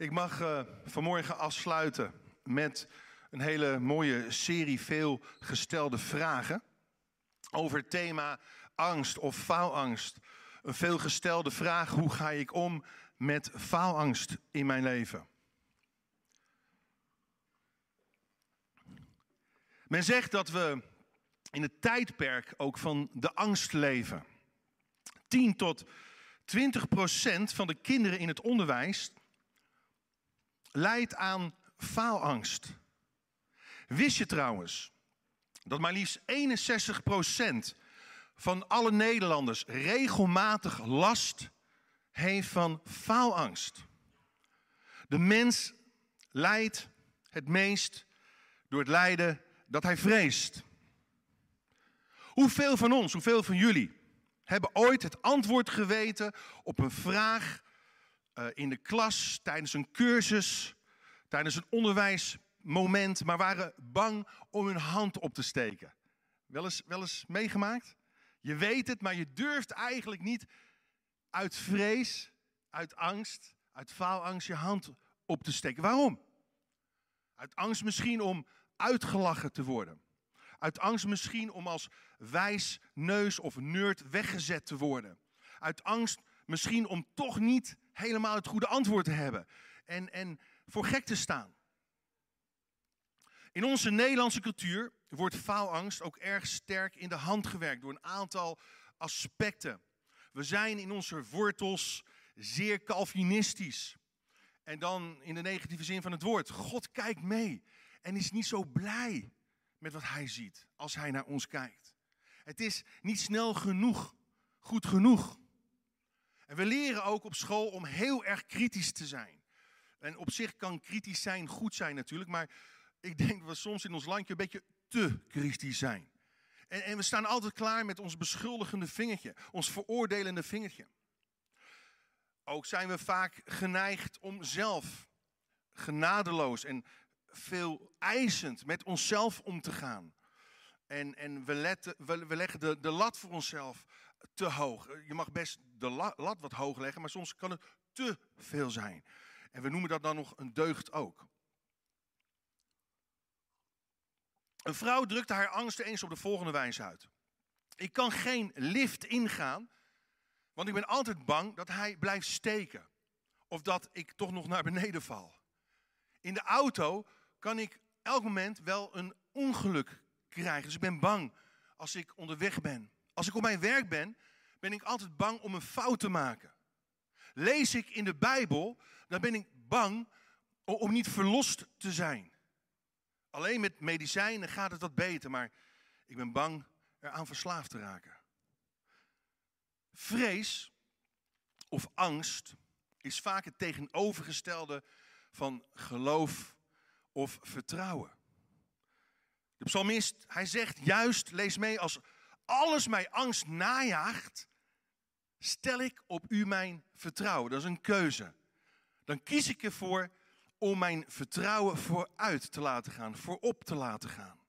Ik mag uh, vanmorgen afsluiten met een hele mooie serie veelgestelde vragen over het thema angst of faalangst. Een veelgestelde vraag, hoe ga ik om met faalangst in mijn leven? Men zegt dat we in het tijdperk ook van de angst leven. 10 tot 20 procent van de kinderen in het onderwijs leidt aan faalangst. Wist je trouwens dat maar liefst 61 procent van alle Nederlanders regelmatig last heeft van faalangst? De mens lijdt het meest door het lijden dat hij vreest. Hoeveel van ons, hoeveel van jullie hebben ooit het antwoord geweten op een vraag uh, in de klas, tijdens een cursus, tijdens een onderwijsmoment, maar waren bang om hun hand op te steken? Wel eens, wel eens meegemaakt? Je weet het, maar je durft eigenlijk niet uit vrees, uit angst, uit faalangst je hand op te steken. Waarom? Uit angst misschien om uitgelachen te worden. Uit angst misschien om als wijs, neus of nerd weggezet te worden. Uit angst misschien om toch niet helemaal het goede antwoord te hebben. En, en voor gek te staan. In onze Nederlandse cultuur wordt faalangst ook erg sterk in de hand gewerkt door een aantal aspecten. We zijn in onze wortels zeer Calvinistisch. En dan in de negatieve zin van het woord. God kijkt mee en is niet zo blij met wat hij ziet als hij naar ons kijkt. Het is niet snel genoeg, goed genoeg. En we leren ook op school om heel erg kritisch te zijn. En op zich kan kritisch zijn goed zijn natuurlijk, maar ik denk dat we soms in ons landje een beetje te kritisch zijn. En, en we staan altijd klaar met ons beschuldigende vingertje, ons veroordelende vingertje. Ook zijn we vaak geneigd om zelf genadeloos en veel eisend met onszelf om te gaan. En, en we, we leggen de, de lat voor onszelf te hoog. Je mag best de lat wat hoog leggen, maar soms kan het te veel zijn. En we noemen dat dan nog een deugd ook. Een vrouw drukte haar angsten eens op de volgende wijze uit. Ik kan geen lift ingaan, want ik ben altijd bang dat hij blijft steken. Of dat ik toch nog naar beneden val. In de auto kan ik elk moment wel een ongeluk krijgen. Dus ik ben bang als ik onderweg ben. Als ik op mijn werk ben, ben ik altijd bang om een fout te maken. Lees ik in de Bijbel, dan ben ik bang om niet verlost te zijn. Alleen met medicijnen gaat het wat beter, maar ik ben bang eraan verslaafd te raken. Vrees of angst is vaak het tegenovergestelde van geloof of vertrouwen. De psalmist, hij zegt juist, lees mee, als alles mij angst najaagt, stel ik op u mijn vertrouwen. Dat is een keuze. Dan kies ik ervoor om mijn vertrouwen vooruit te laten gaan, voorop te laten gaan.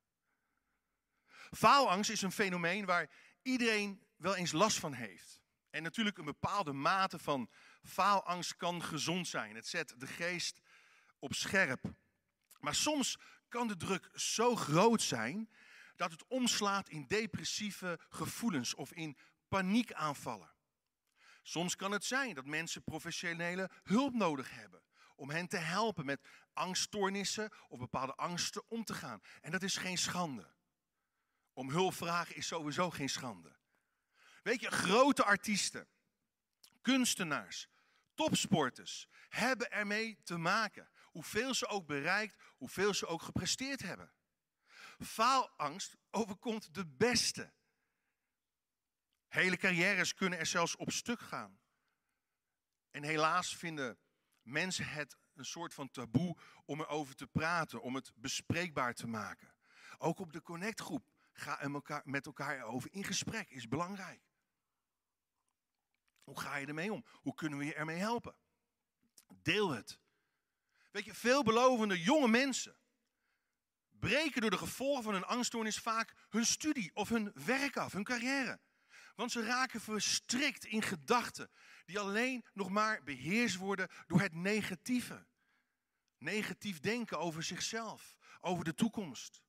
Faalangst is een fenomeen waar iedereen wel eens last van heeft. En natuurlijk een bepaalde mate van faalangst kan gezond zijn. Het zet de geest op scherp. Maar soms kan de druk zo groot zijn dat het omslaat in depressieve gevoelens of in paniekaanvallen. Soms kan het zijn dat mensen professionele hulp nodig hebben om hen te helpen met angststoornissen of bepaalde angsten om te gaan. En dat is geen schande. Om hulp vragen is sowieso geen schande. Weet je, grote artiesten, kunstenaars, topsporters hebben ermee te maken. Hoeveel ze ook bereikt, hoeveel ze ook gepresteerd hebben. Faalangst overkomt de beste. Hele carrières kunnen er zelfs op stuk gaan. En helaas vinden mensen het een soort van taboe om erover te praten, om het bespreekbaar te maken. Ook op de connectgroep ga met elkaar over in gesprek, is belangrijk. Hoe ga je ermee om? Hoe kunnen we je ermee helpen? Deel het. Weet je, veelbelovende jonge mensen breken door de gevolgen van hun angststoornis vaak hun studie of hun werk af, hun carrière. Want ze raken verstrikt in gedachten die alleen nog maar beheerst worden door het negatieve. negatief denken over zichzelf, over de toekomst.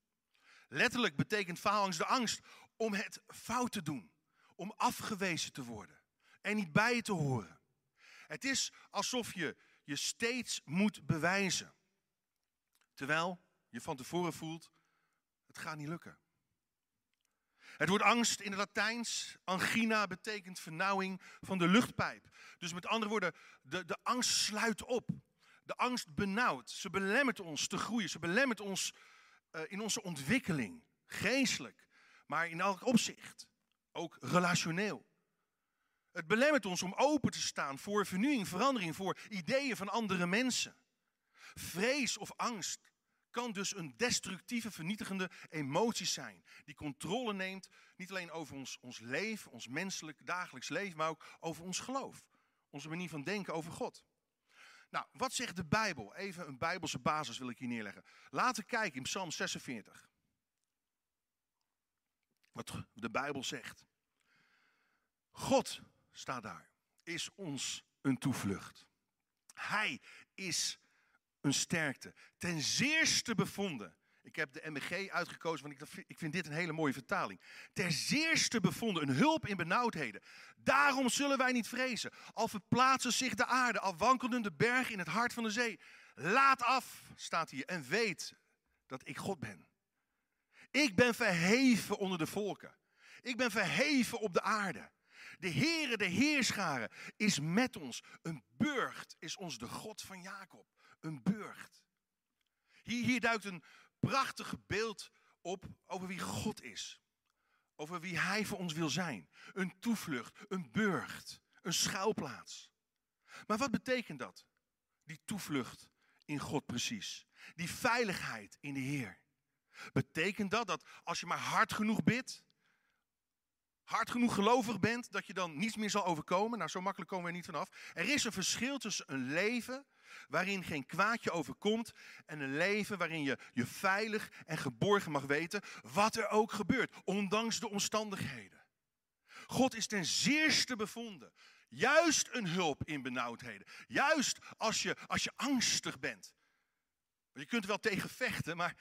Letterlijk betekent faalangst de angst om het fout te doen, om afgewezen te worden en niet bij te horen. Het is alsof je je steeds moet bewijzen. Terwijl je van tevoren voelt, het gaat niet lukken. Het woord angst in het Latijns, angina, betekent vernauwing van de luchtpijp. Dus met andere woorden, de, de angst sluit op. De angst benauwt. Ze belemmert ons te groeien. Ze belemmert ons uh, in onze ontwikkeling. Geestelijk, maar in elk opzicht. Ook relationeel. Het belemmert ons om open te staan voor vernieuwing, verandering, voor ideeën van andere mensen. Vrees of angst kan dus een destructieve, vernietigende emotie zijn. Die controle neemt niet alleen over ons, ons leven, ons menselijk dagelijks leven, maar ook over ons geloof. Onze manier van denken over God. Nou, wat zegt de Bijbel? Even een Bijbelse basis wil ik hier neerleggen. Laten we kijken in Psalm 46. Wat de Bijbel zegt. God staat daar, is ons een toevlucht. Hij is een sterkte. Ten zeerste bevonden. Ik heb de MBG uitgekozen, want ik, ik vind dit een hele mooie vertaling. Ter zeerste bevonden, een hulp in benauwdheden. Daarom zullen wij niet vrezen. Al verplaatsen zich de aarde, al wankelden de bergen in het hart van de zee. Laat af, staat hier, en weet dat ik God ben. Ik ben verheven onder de volken. Ik ben verheven op de aarde. De Heere, de Heerscharen, is met ons. Een burcht is ons de God van Jacob. Een burcht. Hier, hier duikt een prachtig beeld op over wie God is. Over wie Hij voor ons wil zijn. Een toevlucht, een burcht, een schuilplaats. Maar wat betekent dat? Die toevlucht in God precies. Die veiligheid in de Heer. Betekent dat dat als je maar hard genoeg bidt, hard genoeg gelovig bent, dat je dan niets meer zal overkomen? Nou, zo makkelijk komen we er niet vanaf. Er is een verschil tussen een leven waarin geen kwaadje overkomt en een leven waarin je je veilig en geborgen mag weten wat er ook gebeurt, ondanks de omstandigheden. God is ten zeerste bevonden. Juist een hulp in benauwdheden. Juist als je, als je angstig bent. Je kunt er wel tegen vechten, maar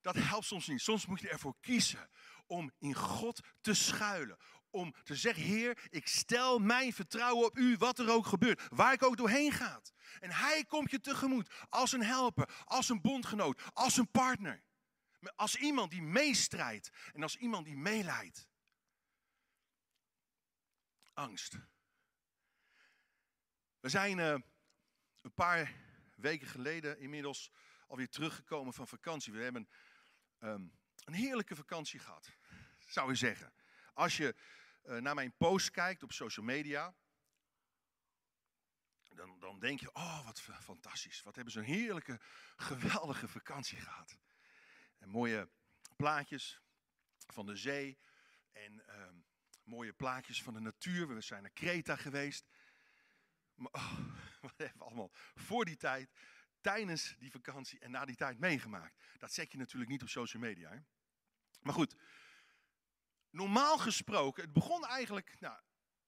dat helpt soms niet. Soms moet je ervoor kiezen om in God te schuilen. Om te zeggen, Heer, ik stel mijn vertrouwen op U, wat er ook gebeurt. Waar ik ook doorheen ga. En Hij komt je tegemoet als een helper, als een bondgenoot, als een partner. Als iemand die meestrijdt en als iemand die meeleidt. Angst. We zijn uh, een paar weken geleden inmiddels alweer teruggekomen van vakantie. We hebben um, een heerlijke vakantie gehad, zou je zeggen. Als je uh, naar mijn post kijkt op social media, dan, dan denk je, oh wat fantastisch. Wat hebben ze een heerlijke, geweldige vakantie gehad. En mooie plaatjes van de zee en ehm, mooie plaatjes van de natuur. We zijn naar Kreta geweest. Maar oh, wat hebben we allemaal voor die tijd, tijdens die vakantie en na die tijd meegemaakt. Dat zet je natuurlijk niet op social media. Hè? Maar goed, normaal gesproken, het begon eigenlijk, nou,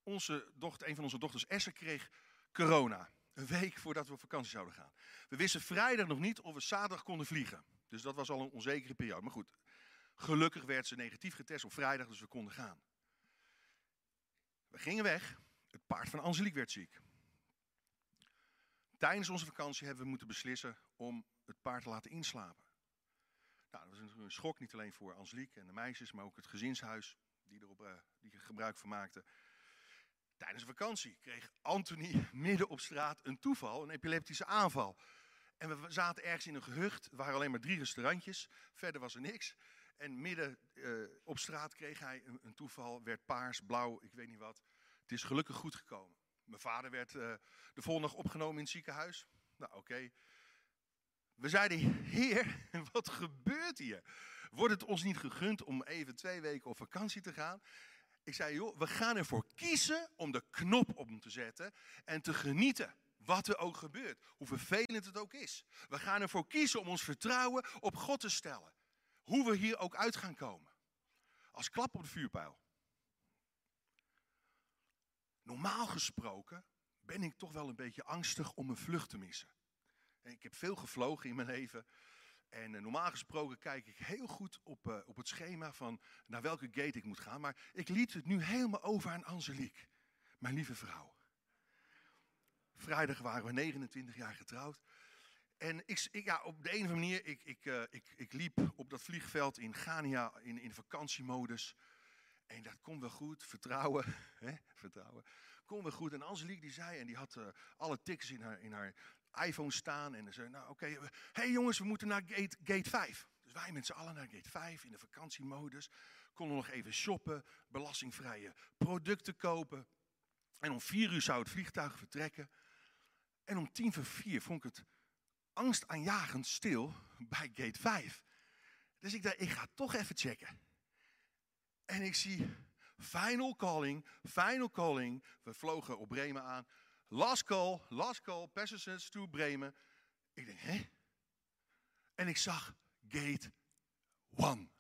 onze dochter, een van onze dochters, Esther, kreeg corona. Een week voordat we op vakantie zouden gaan. We wisten vrijdag nog niet of we zaterdag konden vliegen. Dus dat was al een onzekere periode. Maar goed, gelukkig werd ze negatief getest op vrijdag, dus we konden gaan. We gingen weg. Het paard van Angelique werd ziek. Tijdens onze vakantie hebben we moeten beslissen om het paard te laten inslapen. Nou, dat was een schok, niet alleen voor Angelique en de meisjes, maar ook het gezinshuis die, erop, uh, die er gebruik van maakte. Tijdens de vakantie kreeg Anthony midden op straat een toeval, een epileptische aanval. En we zaten ergens in een gehucht, er waren alleen maar drie restaurantjes, verder was er niks. En midden uh, op straat kreeg hij een, een, toeval, werd paars, blauw, ik weet niet wat. Het is gelukkig goed gekomen. Mijn vader werd uh, de volgende dag opgenomen in het ziekenhuis. Nou, oké. We zeiden, heer, wat gebeurt hier? Wordt het ons niet gegund om even twee weken op vakantie te gaan? Ik zei, joh, we gaan ervoor kiezen om de knop op te zetten en te genieten. Wat er ook gebeurt, hoe vervelend het ook is. We gaan ervoor kiezen om ons vertrouwen op God te stellen. Hoe we hier ook uit gaan komen. Als klap op de vuurpijl. Normaal gesproken ben ik toch wel een beetje angstig om een vlucht te missen. Ik heb veel gevlogen in mijn leven. En eh, normaal gesproken kijk ik heel goed op, uh, op het schema van naar welke gate ik moet gaan. Maar ik liet het nu helemaal over aan Angelique, mijn lieve vrouw. Vrijdag waren we 29 jaar getrouwd. En ik, ja, op de een of manier, ik, ik, uh, ik, ik liep op dat vliegveld in Ghana in, in vakantiemodus. En dat komt wel goed, vertrouwen, hè? vertrouwen. Komt wel goed. En Angelique die zei, en die had alle tickets in haar, in haar iPhone staan. En ze nou oké, okay, hey jongens, we moeten naar gate, gate 5. Dus wij met z'n allen naar gate 5 in de vakantiemodus. Konden nog even shoppen, belastingvrije producten kopen. En om vier uur zou het vliegtuig vertrekken. En om tien voor vier vond ik het angstaanjagend stil bij gate 5. Dus ik dacht, ik ga toch even checken. En ik zie final calling, final calling. We vlogen op Bremen aan. Last call, last call, passengers to Bremen. Ik denk, hè? En ik zag gate 1.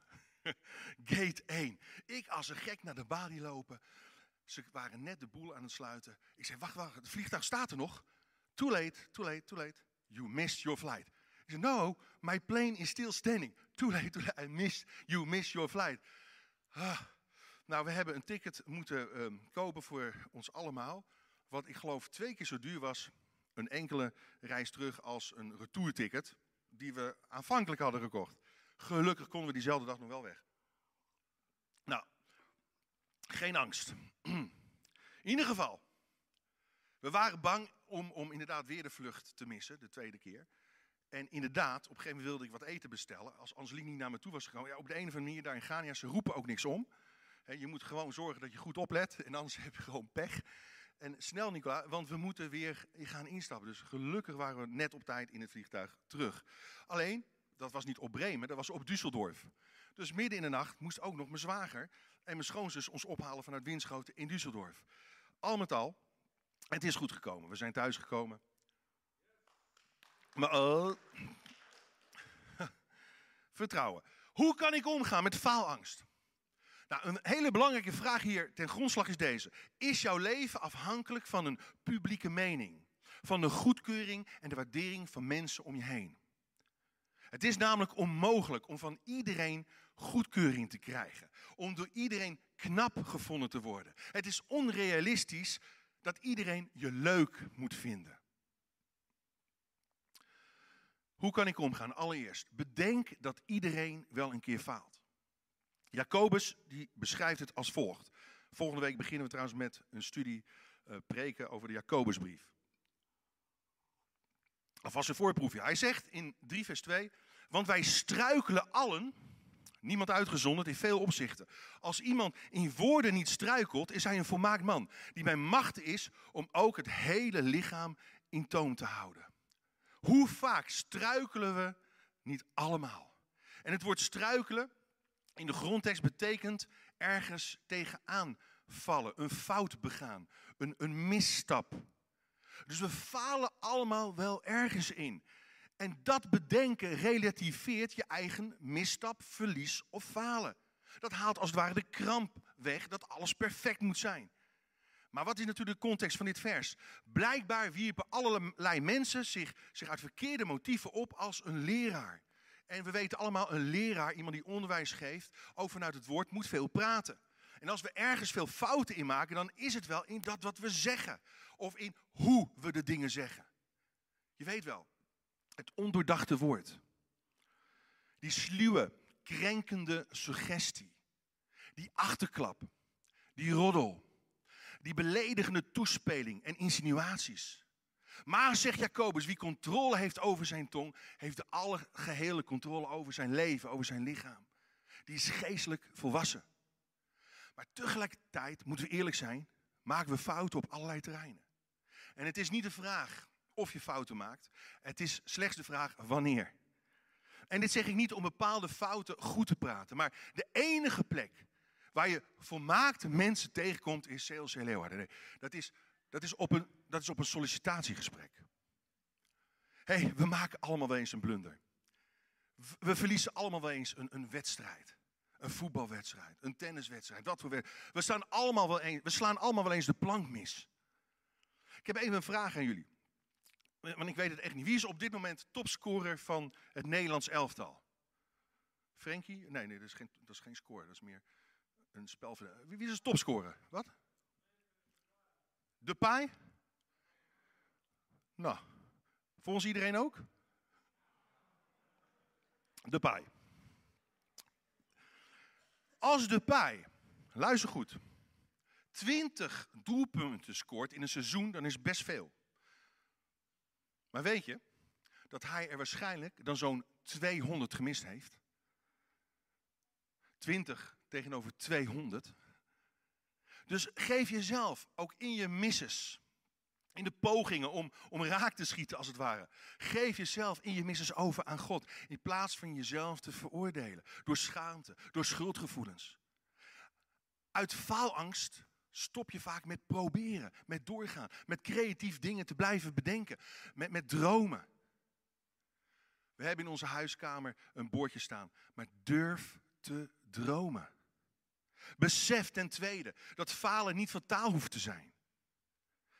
gate 1. Ik als een gek naar de balie lopen. Ze waren net de boel aan het sluiten. Ik zei, wacht, wacht, het vliegtuig staat er nog. Too late, too late, too late. You missed your flight. Ik zei, no, my plane is still standing. Too late, too late. I missed, you missed your flight. Ah. Nou, we hebben een ticket moeten um, kopen voor ons allemaal. Wat ik geloof twee keer zo duur was, een enkele reis terug, als een retourticket. Die we aanvankelijk hadden gekocht. Gelukkig konden we diezelfde dag nog wel weg. Nou, geen angst. In ieder geval, we waren bang om, om inderdaad weer de vlucht te missen, de tweede keer. En inderdaad, op een gegeven moment wilde ik wat eten bestellen. Als Angeline niet naar me toe was gekomen, ja, op de een of andere manier daar in Ghana, ze roepen ook niks om. je moet gewoon zorgen dat je goed oplet en anders heb je gewoon pech. En snel Nicola, want we moeten weer gaan instappen. Dus gelukkig waren we net op tijd in het vliegtuig terug. Alleen, dat was niet op Bremen, dat was op Düsseldorf. Dus midden in de nacht moest ook nog mijn zwager en mijn schoonzus ons ophalen vanuit Winschoten in Düsseldorf. Al met al, het is goed gekomen. We zijn thuis gekomen. Maar oh. Vertrouwen. Hoe kan ik omgaan met faalangst? Nou, een hele belangrijke vraag hier ten grondslag is deze. Is jouw leven afhankelijk van een publieke mening? Van de goedkeuring en de waardering van mensen om je heen? Het is namelijk onmogelijk om van iedereen goedkeuring te krijgen. Om door iedereen knap gevonden te worden. Het is onrealistisch dat iedereen je leuk moet vinden. Hoe kan ik omgaan? Allereerst, bedenk dat iedereen wel een keer faalt. Jacobus die beschrijft het als volgt. Volgende week beginnen we trouwens met een studie uh, preken over de Jacobusbrief. Alvast een voorproefje. Hij zegt in 3 vers 2, want wij struikelen allen Niemand uitgezonderd in veel opzichten. Als iemand in woorden niet struikelt, is hij een volmaakt man. Die bij macht is om ook het hele lichaam in toom te houden. Hoe vaak struikelen we niet allemaal? En het woord struikelen in de grondtekst betekent ergens tegenaan vallen, een fout begaan, een, een misstap. Dus we falen allemaal wel ergens in. En dat bedenken relativeert je eigen misstap, verlies of falen. Dat haalt als het ware de kramp weg dat alles perfect moet zijn. Maar wat is natuurlijk de context van dit vers? Blijkbaar wierpen allerlei mensen zich, zich uit verkeerde motieven op als een leraar. En we weten allemaal, een leraar, iemand die onderwijs geeft, ook vanuit het woord, moet veel praten. En als we ergens veel fouten in maken, dan is het wel in dat wat we zeggen. Of in hoe we de dingen zeggen. Je weet wel, het ondoordachte woord. Die sluwe, krenkende suggestie. Die achterklap. Die roddel. Die beledigende toespeling en insinuaties. Maar, zegt Jacobus, wie controle heeft over zijn tong, heeft de algehele controle over zijn leven, over zijn lichaam. Die is geestelijk volwassen. Maar tegelijkertijd, moeten we eerlijk zijn, maken we fouten op allerlei terreinen. En het is niet de vraag of je fouten maakt. Het is slechts de vraag wanneer. En dit zeg ik niet om bepaalde fouten goed te praten, maar de enige plek waar je volmaakte mensen tegenkomt is CLC Leeuwarden. Dat, is, dat, is op een, dat is op een sollicitatiegesprek. Hé, hey, we maken allemaal wel eens een blunder. We verliezen allemaal wel eens een, een wedstrijd. Een voetbalwedstrijd, een tenniswedstrijd, dat voor We, staan allemaal wel eens, we slaan allemaal wel eens de plank mis. Ik heb even een vraag aan jullie Want ik weet het echt niet. Wie is op dit moment topscorer van het Nederlands elftal? Frenkie? Nee, nee, dat is geen, dat is geen score. Dat is meer een spel. Wie is de topscorer? Wat? De Pai? Nou, volgens iedereen ook? De Pai. Als de Pai, luister goed, 20 doelpunten scoort in een seizoen, dan is best veel. Maar weet je dat hij er waarschijnlijk dan zo'n 200 gemist heeft? 20 tegenover 200. Dus geef jezelf ook in je misses, in de pogingen om, om raak te schieten als het ware. Geef jezelf in je misses over aan God. In plaats van jezelf te veroordelen. Door schaamte, door schuldgevoelens. Uit faalangst stop je vaak met proberen, met doorgaan, met creatief dingen te blijven bedenken, met, met dromen. We hebben in onze huiskamer een bordje staan, maar durf te dromen. Besef ten tweede dat falen niet fataal hoeft te zijn.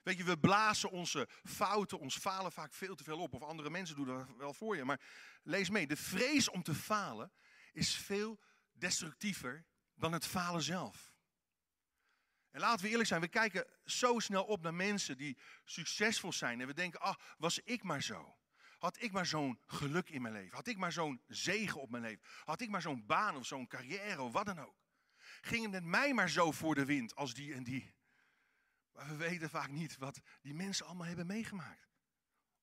Weet je, we blazen onze fouten, ons falen vaak veel te veel op. Of andere mensen doen dat wel voor je. Maar lees mee, de vrees om te falen is veel destructiever dan het falen zelf. En laten we eerlijk zijn, we kijken zo snel op naar mensen die succesvol zijn. En we denken, ah, was ik maar zo. Had ik maar zo'n geluk in mijn leven. Had ik maar zo'n zegen op mijn leven. Had ik maar zo'n baan of zo'n carrière of wat dan ook. Ging het mij maar zo voor de wind als die en die. Maar we weten vaak niet wat die mensen allemaal hebben meegemaakt.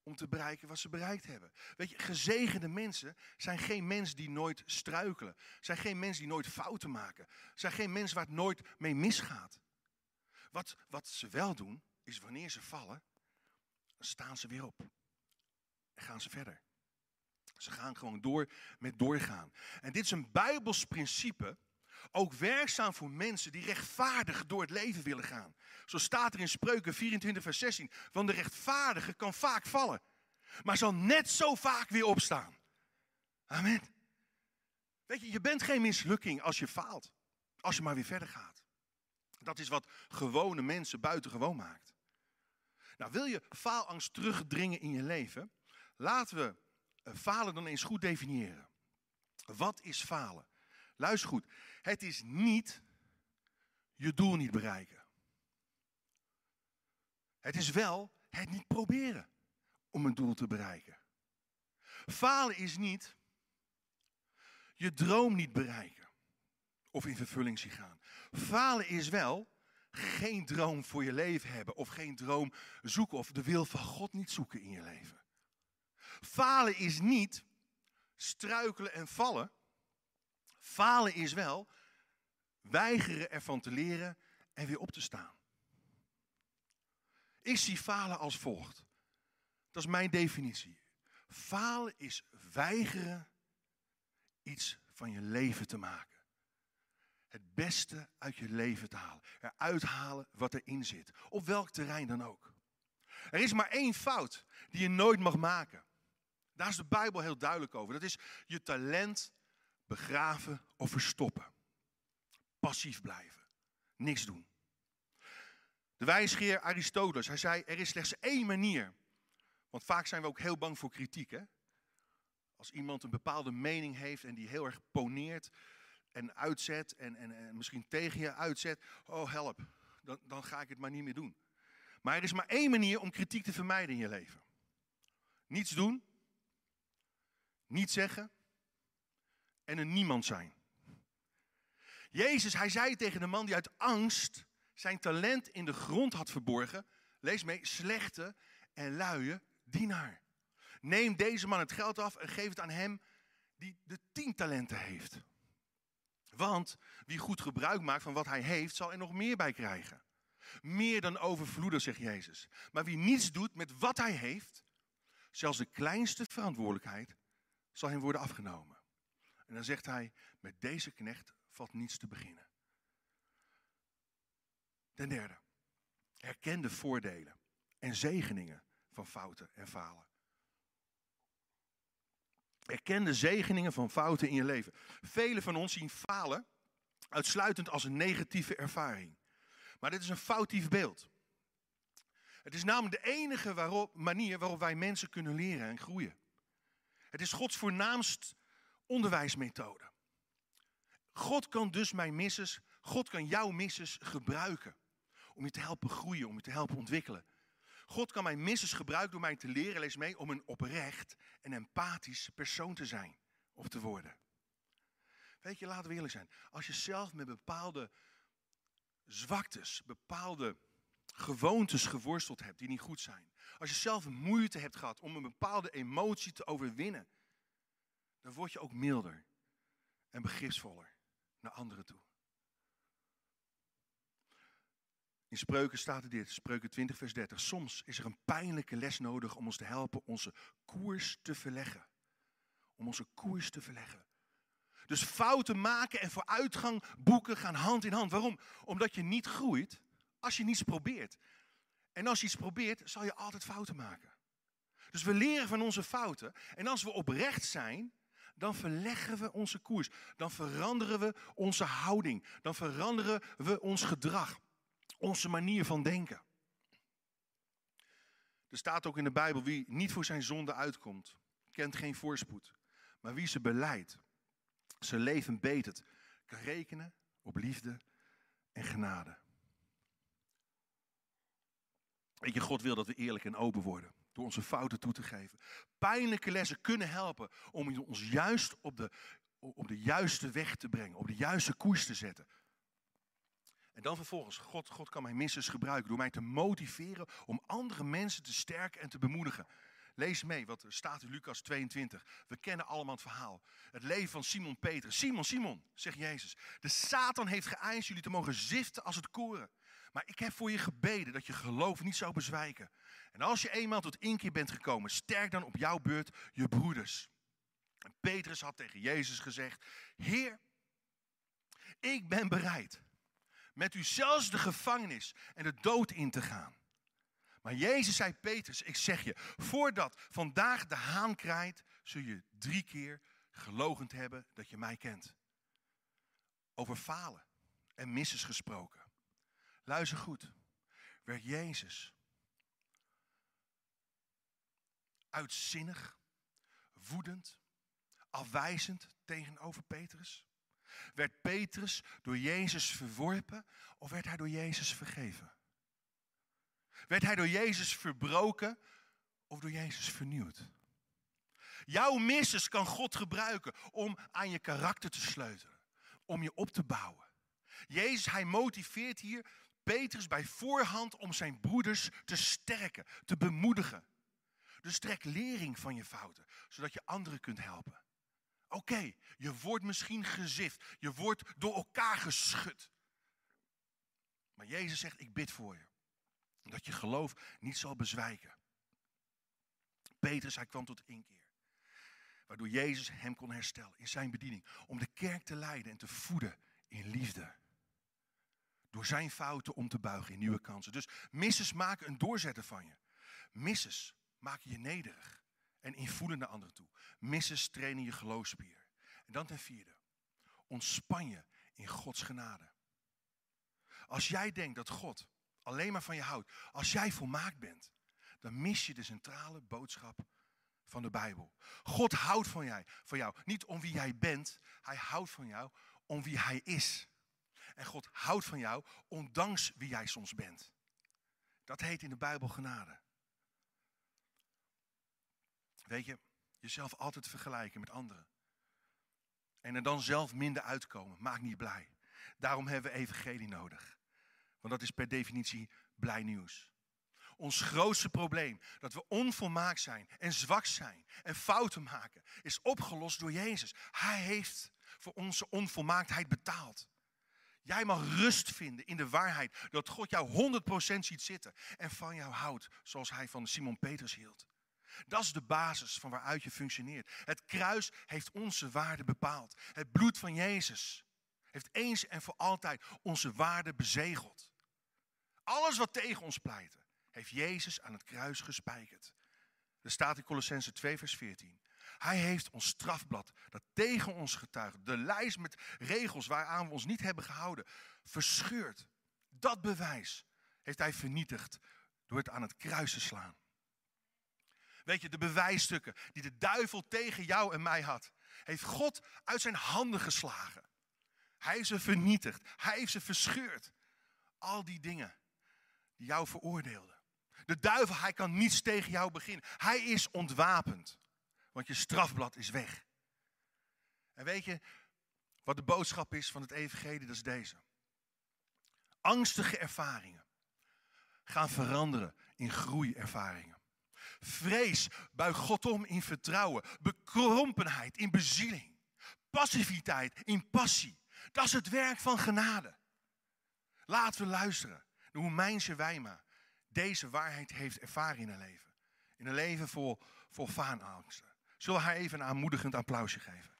Om te bereiken wat ze bereikt hebben. Weet je, gezegende mensen zijn geen mensen die nooit struikelen. Zijn geen mensen die nooit fouten maken. Zijn geen mensen waar het nooit mee misgaat. Wat, wat ze wel doen, is wanneer ze vallen, staan ze weer op. En gaan ze verder. Ze gaan gewoon door met doorgaan. En dit is een Bijbels principe, ook werkzaam voor mensen die rechtvaardig door het leven willen gaan. Zo staat er in Spreuken 24, vers 16. Want de rechtvaardige kan vaak vallen, maar zal net zo vaak weer opstaan. Amen. Weet je, je bent geen mislukking als je faalt. Als je maar weer verder gaat. Dat is wat gewone mensen buitengewoon maakt. Nou, wil je faalangst terugdringen in je leven? Laten we eh, falen dan eens goed definiëren. Wat is falen? Luister goed. Het is niet je doel niet bereiken. Het is wel het niet proberen om een doel te bereiken. Falen is niet je droom niet bereiken of in vervulling zien gaan. Falen is wel geen droom voor je leven hebben of geen droom zoeken of de wil van God niet zoeken in je leven. Falen is niet struikelen en vallen. Falen is wel weigeren ervan te leren en weer op te staan. Ik zie falen als volgt. Dat is mijn definitie. Falen is weigeren iets van je leven te maken het beste uit je leven te halen. Eruit halen wat erin zit. Op welk terrein dan ook. Er is maar één fout die je nooit mag maken. Daar is de Bijbel heel duidelijk over. Dat is je talent begraven of verstoppen. Passief blijven. Niks doen. De wijsgeer Aristoteles, hij zei, er is slechts één manier. Want vaak zijn we ook heel bang voor kritiek. Hè? Als iemand een bepaalde mening heeft en die heel erg poneert, en uitzet en, en, en misschien tegen je uitzet, oh help, dan, dan ga ik het maar niet meer doen. Maar er is maar één manier om kritiek te vermijden in je leven. Niets doen, niet zeggen en een niemand zijn. Jezus, hij zei tegen de man die uit angst zijn talent in de grond had verborgen, lees mee, slechte en luie dienaar. Neem deze man het geld af en geef het aan hem die de tien talenten heeft. Want wie goed gebruik maakt van wat hij heeft, zal er nog meer bij krijgen. Meer dan overvloedig, zegt Jezus. Maar wie niets doet met wat hij heeft, zelfs de kleinste verantwoordelijkheid, zal hem worden afgenomen. En dan zegt hij, met deze knecht valt niets te beginnen. Ten derde, herken de voordelen en zegeningen van fouten en falen. Erken de zegeningen van fouten in je leven. Velen van ons zien falen uitsluitend als een negatieve ervaring. Maar dit is een foutief beeld. Het is namelijk de enige waarop, manier waarop wij mensen kunnen leren en groeien. Het is Gods voornaamst onderwijsmethode. God kan dus mijn misses, God kan jouw misses gebruiken. Om je te helpen groeien, om je te helpen ontwikkelen. God kan mijn misses gebruiken door mij te leren, lees mee, om een oprecht en empathisch persoon te zijn of te worden. Weet je, laten we eerlijk zijn. Als je zelf met bepaalde zwaktes, bepaalde gewoontes geworsteld hebt die niet goed zijn. Als je zelf moeite hebt gehad om een bepaalde emotie te overwinnen, dan word je ook milder en begripsvoller naar anderen toe. In Spreuken staat er dit, Spreuken 20, vers 30. Soms is er een pijnlijke les nodig om ons te helpen onze koers te verleggen. Om onze koers te verleggen. Dus fouten maken en vooruitgang boeken gaan hand in hand. Waarom? Omdat je niet groeit als je niets probeert. En als je iets probeert, zal je altijd fouten maken. Dus we leren van onze fouten. En als we oprecht zijn, dan verleggen we onze koers. Dan veranderen we onze houding. Dan veranderen we ons gedrag. Onze manier van denken. Er staat ook in de Bijbel, wie niet voor zijn zonde uitkomt, kent geen voorspoed. Maar wie ze beleidt, zijn leven betert, kan rekenen op liefde en genade. Weet je, God wil dat we eerlijk en open worden. Door onze fouten toe te geven. Pijnlijke lessen kunnen helpen om ons juist op de, op de juiste weg te brengen. Op de juiste koers te zetten. En dan vervolgens, God, God kan mijn missers gebruiken door mij te motiveren om andere mensen te sterken en te bemoedigen. Lees mee wat er staat in Lucas 22. We kennen allemaal het verhaal. Het leven van Simon Petrus. Simon, Simon, zegt Jezus. De Satan heeft geëist jullie te mogen ziften als het koren. Maar ik heb voor je gebeden dat je geloof niet zou bezwijken. En als je eenmaal tot inkeer bent gekomen, sterk dan op jouw beurt je broeders. En Petrus had tegen Jezus gezegd: Heer, ik ben bereid met u zelfs de gevangenis en de dood in te gaan. Maar Jezus zei Petrus, ik zeg je, voordat vandaag de haan kraait, zul je drie keer gelogend hebben dat je mij kent. Over falen en misses gesproken. Luister goed. Werd Jezus uitzinnig, woedend, afwijzend tegenover Petrus? Werd Petrus door Jezus verworpen of werd hij door Jezus vergeven? Werd hij door Jezus verbroken of door Jezus vernieuwd? Jouw misses kan God gebruiken om aan je karakter te sleutelen, om je op te bouwen. Jezus, hij motiveert hier Petrus bij voorhand om zijn broeders te sterken, te bemoedigen. Dus trek lering van je fouten, zodat je anderen kunt helpen. Oké, je wordt misschien gezift, je wordt door elkaar geschud. Maar Jezus zegt, ik bid voor je. Dat je geloof niet zal bezwijken. Petrus, hij kwam tot inkeer. Waardoor Jezus hem kon herstellen in zijn bediening. Om de kerk te leiden en te voeden in liefde. Door zijn fouten om te buigen in nieuwe kansen. Dus misses maken een doorzetter van je. Misses maken je nederig en invoelend naar anderen toe. Misses trainen je geloofspier. En dan ten vierde, ontspan je in Gods genade. Als jij denkt dat God alleen maar van je houdt, als jij volmaakt bent, dan mis je de centrale boodschap van de Bijbel. God houdt van, jij, van jou, niet om wie jij bent, hij houdt van jou om wie hij is. En God houdt van jou, ondanks wie jij soms bent. Dat heet in de Bijbel genade. Weet je, jezelf altijd vergelijken met anderen. En er dan zelf minder uitkomen, maakt niet blij. Daarom hebben we evangelie nodig. Want dat is per definitie blij nieuws. Ons grootste probleem, dat we onvolmaakt zijn en zwak zijn en fouten maken, is opgelost door Jezus. Hij heeft voor onze onvolmaaktheid betaald. Jij mag rust vinden in de waarheid dat God jou 100% ziet zitten en van jou houdt, zoals hij van Simon Petrus hield. Dat is de basis van waaruit je functioneert. Het kruis heeft onze waarde bepaald. Het bloed van Jezus heeft eens en voor altijd onze waarde bezegeld. Alles wat tegen ons pleitte, heeft Jezus aan het kruis gespijkerd. Er staat in Colossense 2, vers 14. Hij heeft ons strafblad dat tegen ons getuigt, de lijst met regels waaraan we ons niet hebben gehouden, verscheurd. Dat bewijs heeft hij vernietigd door het aan het kruis te slaan. Weet je, de bewijsstukken die de duivel tegen jou en mij had, heeft God uit zijn handen geslagen. Hij heeft ze vernietigd. Hij heeft ze verscheurd. Al die dingen die jou veroordeelden. De duivel, hij kan niets tegen jou beginnen. Hij is ontwapend. Want je strafblad is weg. En weet je wat de boodschap is van het evangelie? Dat is deze. Angstige ervaringen gaan veranderen in groeiervaringen. Vrees buigt God om in vertrouwen. Bekrompenheid in bezieling. Passiviteit in passie. Dat is het werk van genade. Laten we luisteren hoe Mijnse Wijma deze waarheid heeft ervaren in haar leven. In een leven vol, vol faanangsten. Zullen we haar even een aanmoedigend applausje geven?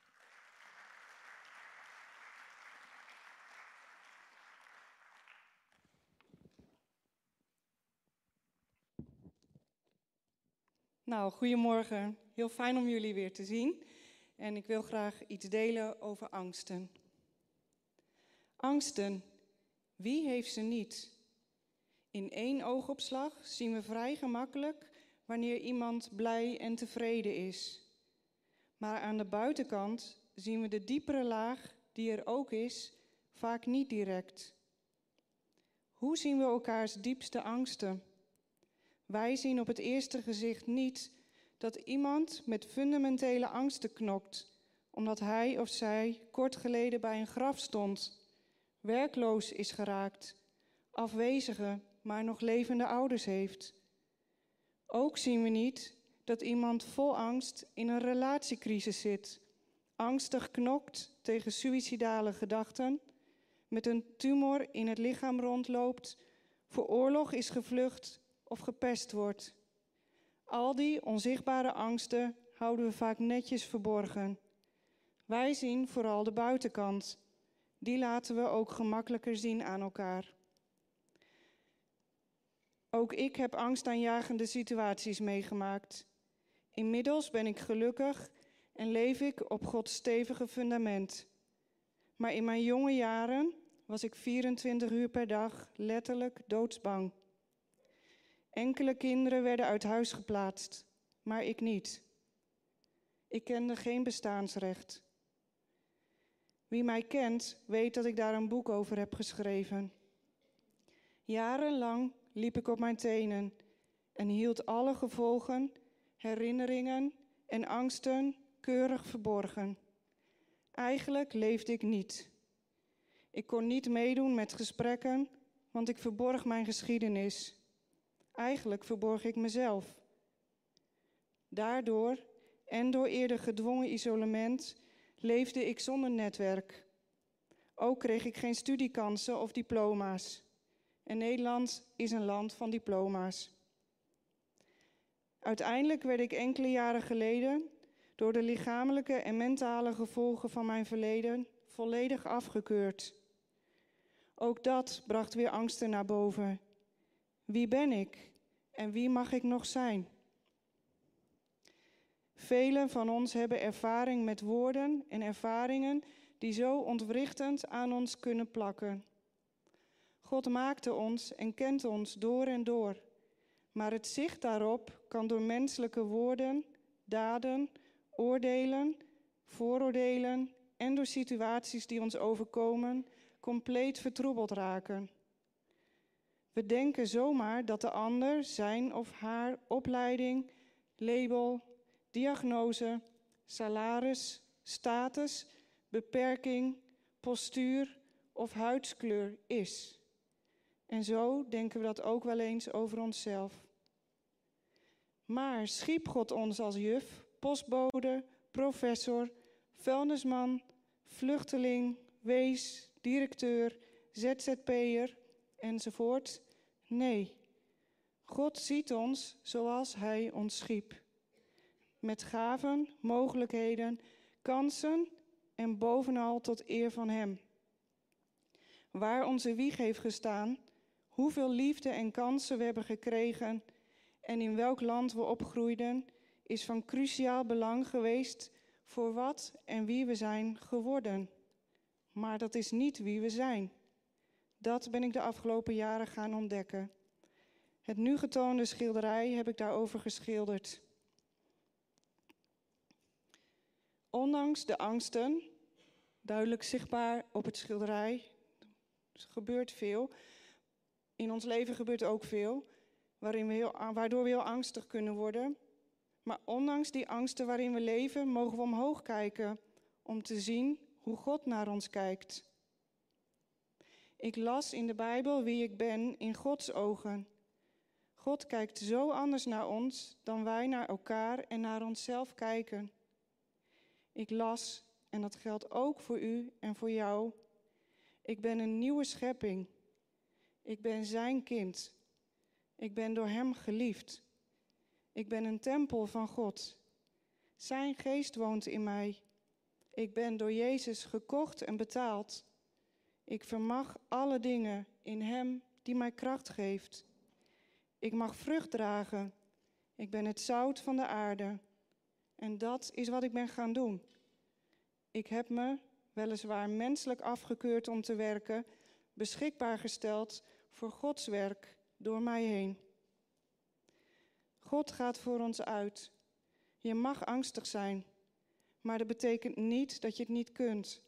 Nou, goedemorgen. Heel fijn om jullie weer te zien. En ik wil graag iets delen over angsten. Angsten, wie heeft ze niet? In één oogopslag zien we vrij gemakkelijk wanneer iemand blij en tevreden is. Maar aan de buitenkant zien we de diepere laag die er ook is, vaak niet direct. Hoe zien we elkaars diepste angsten? Wij zien op het eerste gezicht niet dat iemand met fundamentele angsten knokt, omdat hij of zij kort geleden bij een graf stond, werkloos is geraakt, afwezige, maar nog levende ouders heeft. Ook zien we niet dat iemand vol angst in een relatiecrisis zit, angstig knokt tegen suïcidale gedachten, met een tumor in het lichaam rondloopt, voor oorlog is gevlucht of gepest wordt. Al die onzichtbare angsten houden we vaak netjes verborgen. Wij zien vooral de buitenkant. Die laten we ook gemakkelijker zien aan elkaar. Ook ik heb angstaanjagende situaties meegemaakt. Inmiddels ben ik gelukkig en leef ik op Gods stevige fundament. Maar in mijn jonge jaren was ik 24 uur per dag letterlijk doodsbang. Enkele kinderen werden uit huis geplaatst, maar ik niet. Ik kende geen bestaansrecht. Wie mij kent, weet dat ik daar een boek over heb geschreven. Jarenlang liep ik op mijn tenen en hield alle gevolgen, herinneringen en angsten keurig verborgen. Eigenlijk leefde ik niet. Ik kon niet meedoen met gesprekken, want ik verborg mijn geschiedenis. Eigenlijk verborg ik mezelf. Daardoor en door eerder gedwongen isolement leefde ik zonder netwerk. Ook kreeg ik geen studiekansen of diploma's. En Nederland is een land van diploma's. Uiteindelijk werd ik enkele jaren geleden door de lichamelijke en mentale gevolgen van mijn verleden volledig afgekeurd. Ook dat bracht weer angsten naar boven wie ben ik en wie mag ik nog zijn? Velen van ons hebben ervaring met woorden en ervaringen die zo ontwrichtend aan ons kunnen plakken. God maakte ons en kent ons door en door, maar het zicht daarop kan door menselijke woorden, daden, oordelen, vooroordelen en door situaties die ons overkomen compleet vertroebeld raken. We denken zomaar dat de ander zijn of haar opleiding, label, diagnose, salaris, status, beperking, postuur of huidskleur is. En zo denken we dat ook wel eens over onszelf. Maar schiep God ons als juf, postbode, professor, vuilnisman, vluchteling, wees, directeur, ZZP'er enzovoort? Nee, God ziet ons zoals Hij ons schiep. Met gaven, mogelijkheden, kansen en bovenal tot eer van Hem. Waar onze wieg heeft gestaan, hoeveel liefde en kansen we hebben gekregen en in welk land we opgroeiden, is van cruciaal belang geweest voor wat en wie we zijn geworden. Maar dat is niet wie we zijn. Dat ben ik de afgelopen jaren gaan ontdekken. Het nu getoonde schilderij heb ik daarover geschilderd. Ondanks de angsten, duidelijk zichtbaar op het schilderij, er gebeurt veel. In ons leven gebeurt ook veel, waarin we waardoor we heel angstig kunnen worden. Maar ondanks die angsten waarin we leven, mogen we omhoog kijken om te zien hoe God naar ons kijkt. Ik las in de Bijbel wie ik ben in Gods ogen. God kijkt zo anders naar ons dan wij naar elkaar en naar onszelf kijken. Ik las, en dat geldt ook voor u en voor jou, ik ben een nieuwe schepping. Ik ben zijn kind. Ik ben door hem geliefd. Ik ben een tempel van God. Zijn geest woont in mij. Ik ben door Jezus gekocht en betaald. Ik vermag alle dingen in Hem die mij kracht geeft. Ik mag vrucht dragen. Ik ben het zout van de aarde. En dat is wat ik ben gaan doen. Ik heb me, weliswaar menselijk afgekeurd om te werken, beschikbaar gesteld voor Gods werk door mij heen. God gaat voor ons uit. Je mag angstig zijn, maar dat betekent niet dat je het niet kunt.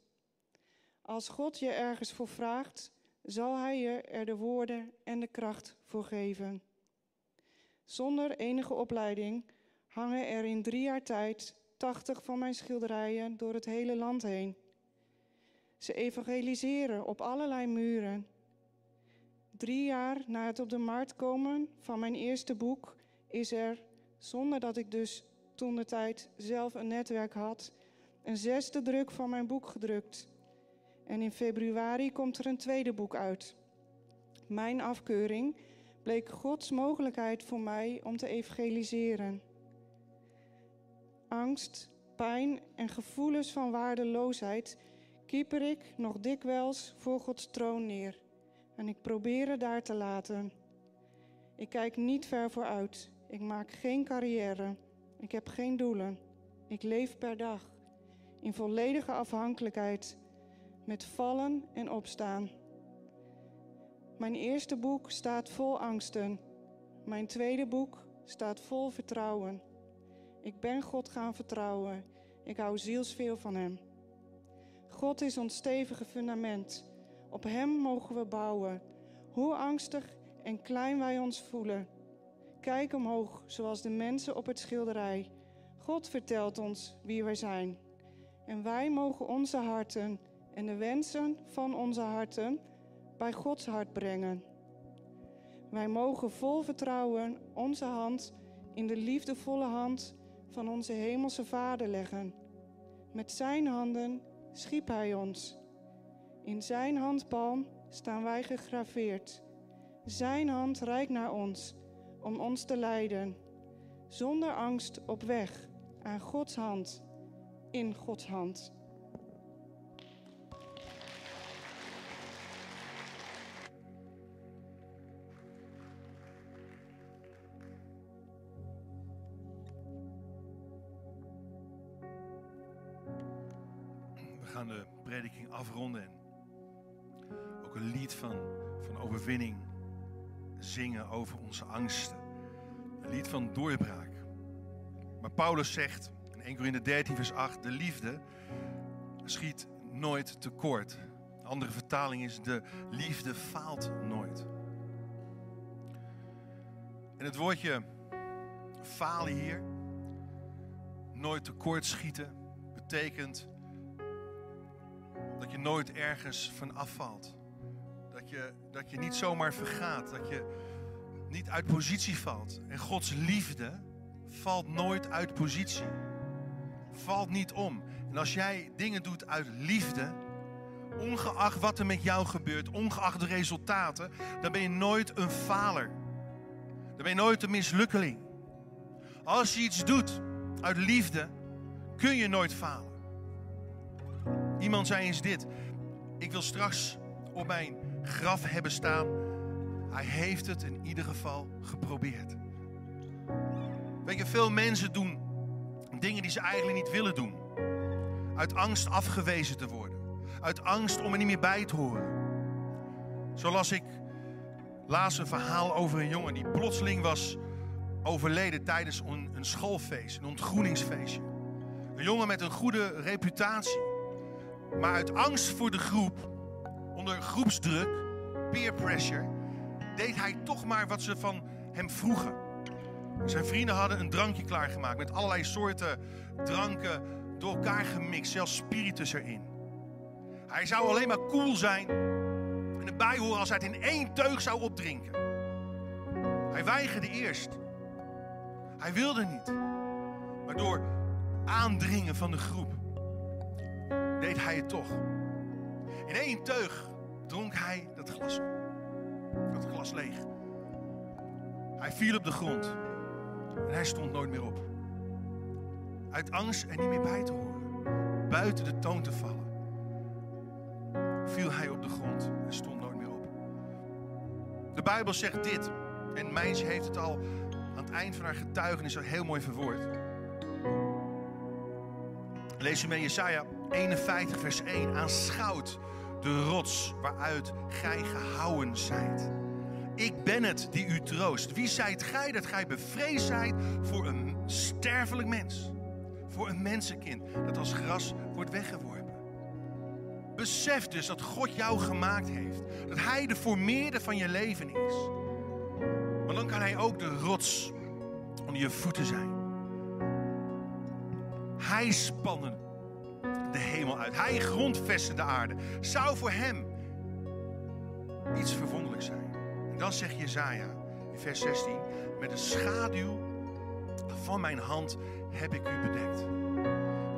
Als God je ergens voor vraagt, zal Hij je er de woorden en de kracht voor geven. Zonder enige opleiding hangen er in drie jaar tijd 80 van mijn schilderijen door het hele land heen. Ze evangeliseren op allerlei muren. Drie jaar na het op de markt komen van mijn eerste boek is er, zonder dat ik dus toen de tijd zelf een netwerk had, een zesde druk van mijn boek gedrukt. En in februari komt er een tweede boek uit. Mijn afkeuring bleek Gods mogelijkheid voor mij om te evangeliseren. Angst, pijn en gevoelens van waardeloosheid kieper ik nog dikwijls voor Gods troon neer. En ik probeer het daar te laten. Ik kijk niet ver vooruit. Ik maak geen carrière. Ik heb geen doelen. Ik leef per dag in volledige afhankelijkheid met vallen en opstaan. Mijn eerste boek staat vol angsten. Mijn tweede boek staat vol vertrouwen. Ik ben God gaan vertrouwen. Ik hou zielsveel van Hem. God is ons stevige fundament. Op Hem mogen we bouwen. Hoe angstig en klein wij ons voelen. Kijk omhoog, zoals de mensen op het schilderij. God vertelt ons wie wij zijn. En wij mogen onze harten en de wensen van onze harten bij Gods hart brengen. Wij mogen vol vertrouwen onze hand in de liefdevolle hand van onze Hemelse Vader leggen. Met Zijn handen schiep Hij ons. In Zijn handpalm staan wij gegraveerd. Zijn hand reikt naar ons om ons te leiden, zonder angst op weg aan Gods hand, in Gods hand. Afronden en ook een lied van, van overwinning zingen over onze angsten. Een lied van doorbraak. Maar Paulus zegt in 1 Corinthië 13 vers 8, de liefde schiet nooit tekort. Een andere vertaling is de liefde faalt nooit. En het woordje falen hier, nooit tekort schieten, betekent dat je nooit ergens van afvalt. Dat je, dat je niet zomaar vergaat, dat je niet uit positie valt. En Gods liefde valt nooit uit positie. Valt niet om. En als jij dingen doet uit liefde, ongeacht wat er met jou gebeurt, ongeacht de resultaten, dan ben je nooit een faler. Dan ben je nooit een mislukkeling. Als je iets doet uit liefde, kun je nooit falen. Iemand zei eens dit: Ik wil straks op mijn graf hebben staan. Hij heeft het in ieder geval geprobeerd. Weet je, veel mensen doen dingen die ze eigenlijk niet willen doen. Uit angst afgewezen te worden. Uit angst om er niet meer bij te horen. Zo las ik laatst een verhaal over een jongen die plotseling was overleden tijdens een, een schoolfeest, een ontgroeningsfeestje. Een jongen met een goede reputatie. Maar uit angst voor de groep, onder groepsdruk, peer pressure, deed hij toch maar wat ze van hem vroegen. Zijn vrienden hadden een drankje klaargemaakt met allerlei soorten dranken door elkaar gemixt, zelfs spiritus erin. Hij zou alleen maar cool zijn en erbij horen als hij het in één teug zou opdrinken. Hij weigerde eerst. Hij wilde niet. Maar door aandringen van de groep deed hij het toch. In één teug dronk hij dat glas op. Dat glas leeg. Hij viel op de grond. En hij stond nooit meer op. Uit angst er niet meer bij te horen. Buiten de toon te vallen. Viel hij op de grond en stond nooit meer op. De Bijbel zegt dit. En Meisje heeft het al aan het eind van haar getuigenis heel mooi verwoord. Lees u mee Jesaja 51 vers 1. Aanschouwt de rots waaruit gij gehouden zijt. Ik ben het die u troost. Wie zijt gij dat gij bevreesd zijt voor een sterfelijk mens? Voor een mensenkind dat als gras wordt weggeworpen. Besef dus dat God jou gemaakt heeft. Dat Hij de formeerder van je leven is. Maar dan kan Hij ook de rots onder je voeten zijn. Hij spannen de hemel uit. Hij grondvestte de aarde. Zou voor Hem iets verwonderlijks zijn. En dan zegt Jezaja in vers 16. Met de schaduw van mijn hand heb ik u bedekt.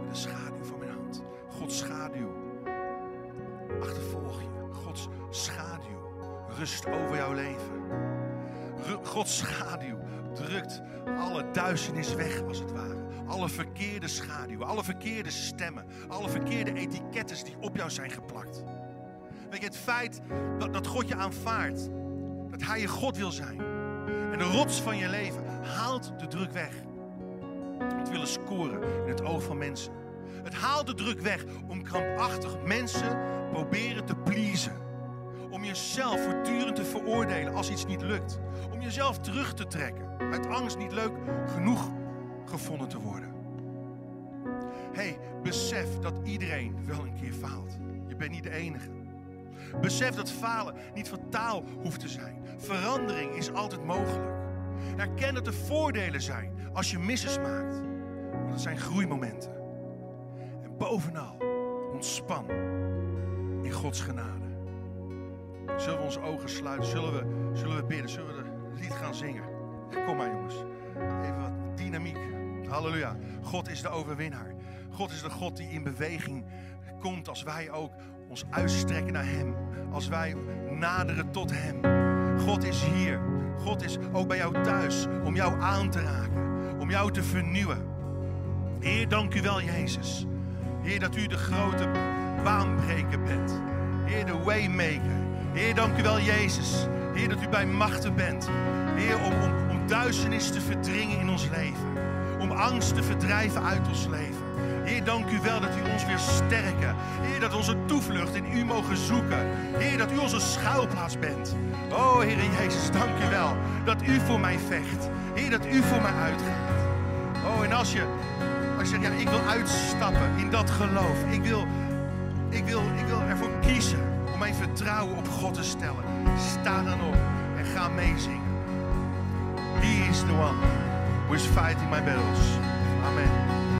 Met de schaduw van mijn hand. Gods schaduw. Achtervolg je. Gods schaduw rust over jouw leven. Gods schaduw drukt alle duisternis weg, als het ware. Alle verkeerde schaduwen, alle verkeerde stemmen, alle verkeerde etiketten die op jou zijn geplakt. Weet je, het feit dat, dat God je aanvaardt, dat Hij je God wil zijn. En de rots van je leven haalt de druk weg. Te willen scoren in het oog van mensen. Het haalt de druk weg om krampachtig mensen proberen te pleasen. Om jezelf voortdurend te veroordelen als iets niet lukt. Om jezelf terug te trekken. Uit angst niet leuk genoeg gevonden te worden. hey, besef dat iedereen wel een keer faalt. Je bent niet de enige. Besef dat falen niet fataal hoeft te zijn. Verandering is altijd mogelijk. Herken dat er voordelen zijn als je misses maakt. Want het zijn groeimomenten. En bovenal, ontspan in Gods genade. Zullen we onze ogen sluiten? Zullen we, zullen we bidden? Zullen we het lied gaan zingen? Kom maar jongens. Even wat dynamiek. Halleluja. God is de overwinnaar. God is de God die in beweging komt als wij ook ons uitstrekken naar Hem. Als wij naderen tot Hem. God is hier. God is ook bij jou thuis om jou aan te raken. Om jou te vernieuwen. Heer, dank u wel, Jezus. Heer, dat u de grote baanbreker bent. Heer, de waymaker. Heer, dank u wel, Jezus. Heer, dat u bij machten bent. Heer, om, om, duisternis te verdringen in ons leven. Om angst te verdrijven uit ons leven. Heer, dank u wel dat u ons weer sterken. Heer, dat we onze toevlucht in u mogen zoeken. Heer, dat u onze schuilplaats bent. Oh, Heer Jezus, dank u wel dat u voor mij vecht. Heer, dat u voor mij uitgaat. Oh, en als je, als je zegt, ja, ik wil uitstappen in dat geloof. Ik wil, ik wil, ik wil ervoor kiezen om mijn vertrouwen op God te stellen. Sta dan op en ga meezingen. He is the one who is fighting my battles. Amen.